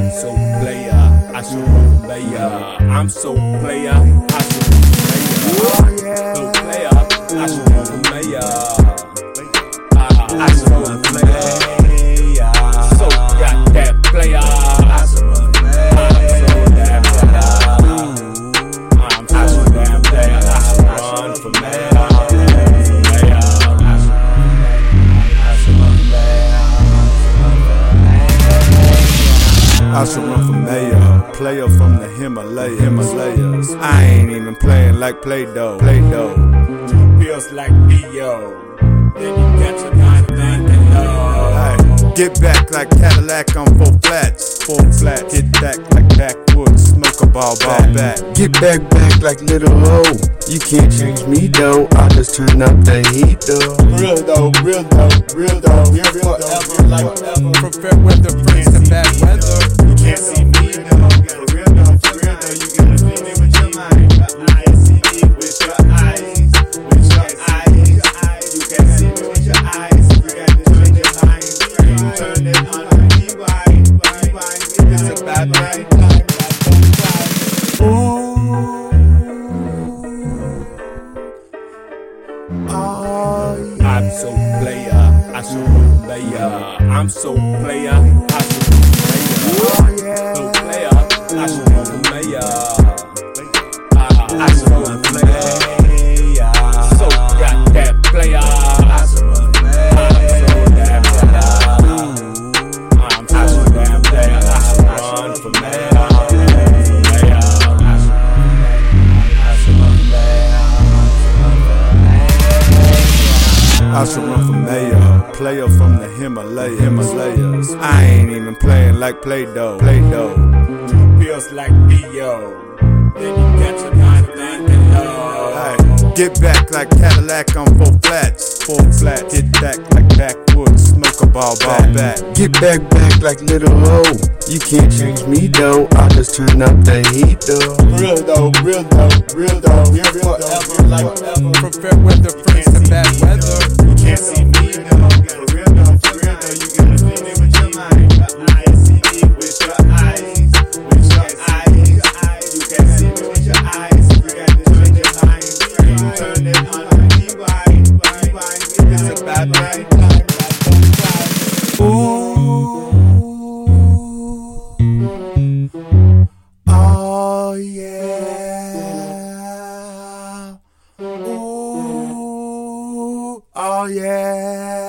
I'm so player, I so player, I'm so player, I so player. I should run for mayor, player from the Himalaya, Himalayas. I ain't even playing like Play-Doh, Play-Doh. Feels like Theo. Then you got your mind thinking, no. Get back like Cadillac on four flats, four flats. Get back like backwoods, smoke a ball, ball back. Get back, back like little ho. You can't change me though. I just turn up the heat though. Real though, real though, real though, real though. Forever, like forever. From player, I should be player. I'm so player, I should be player. So player, I should run for mayor, player from the Himalaya, Himalayas. I ain't even playing like Play-Doh, Play-Doh. feels like Theo. Then you got your mind thinking, no. Get back like Cadillac on four flats, four flats. Get back like backwoods, smoke a ball, ball back. Get back, back like little ho. You can't change me though. I just turn up the heat though. Real though, real though, real though, real though. Forever, like forever. From fair weather friends to bad weather. You can't see me. For real though, for real though. You gotta see me with your mind. I see me with your eyes, with your eyes. You can see me with your eyes. You got to turn your mind. Turn it on a rewind, rewind. It's a bad time, Oh, yeah.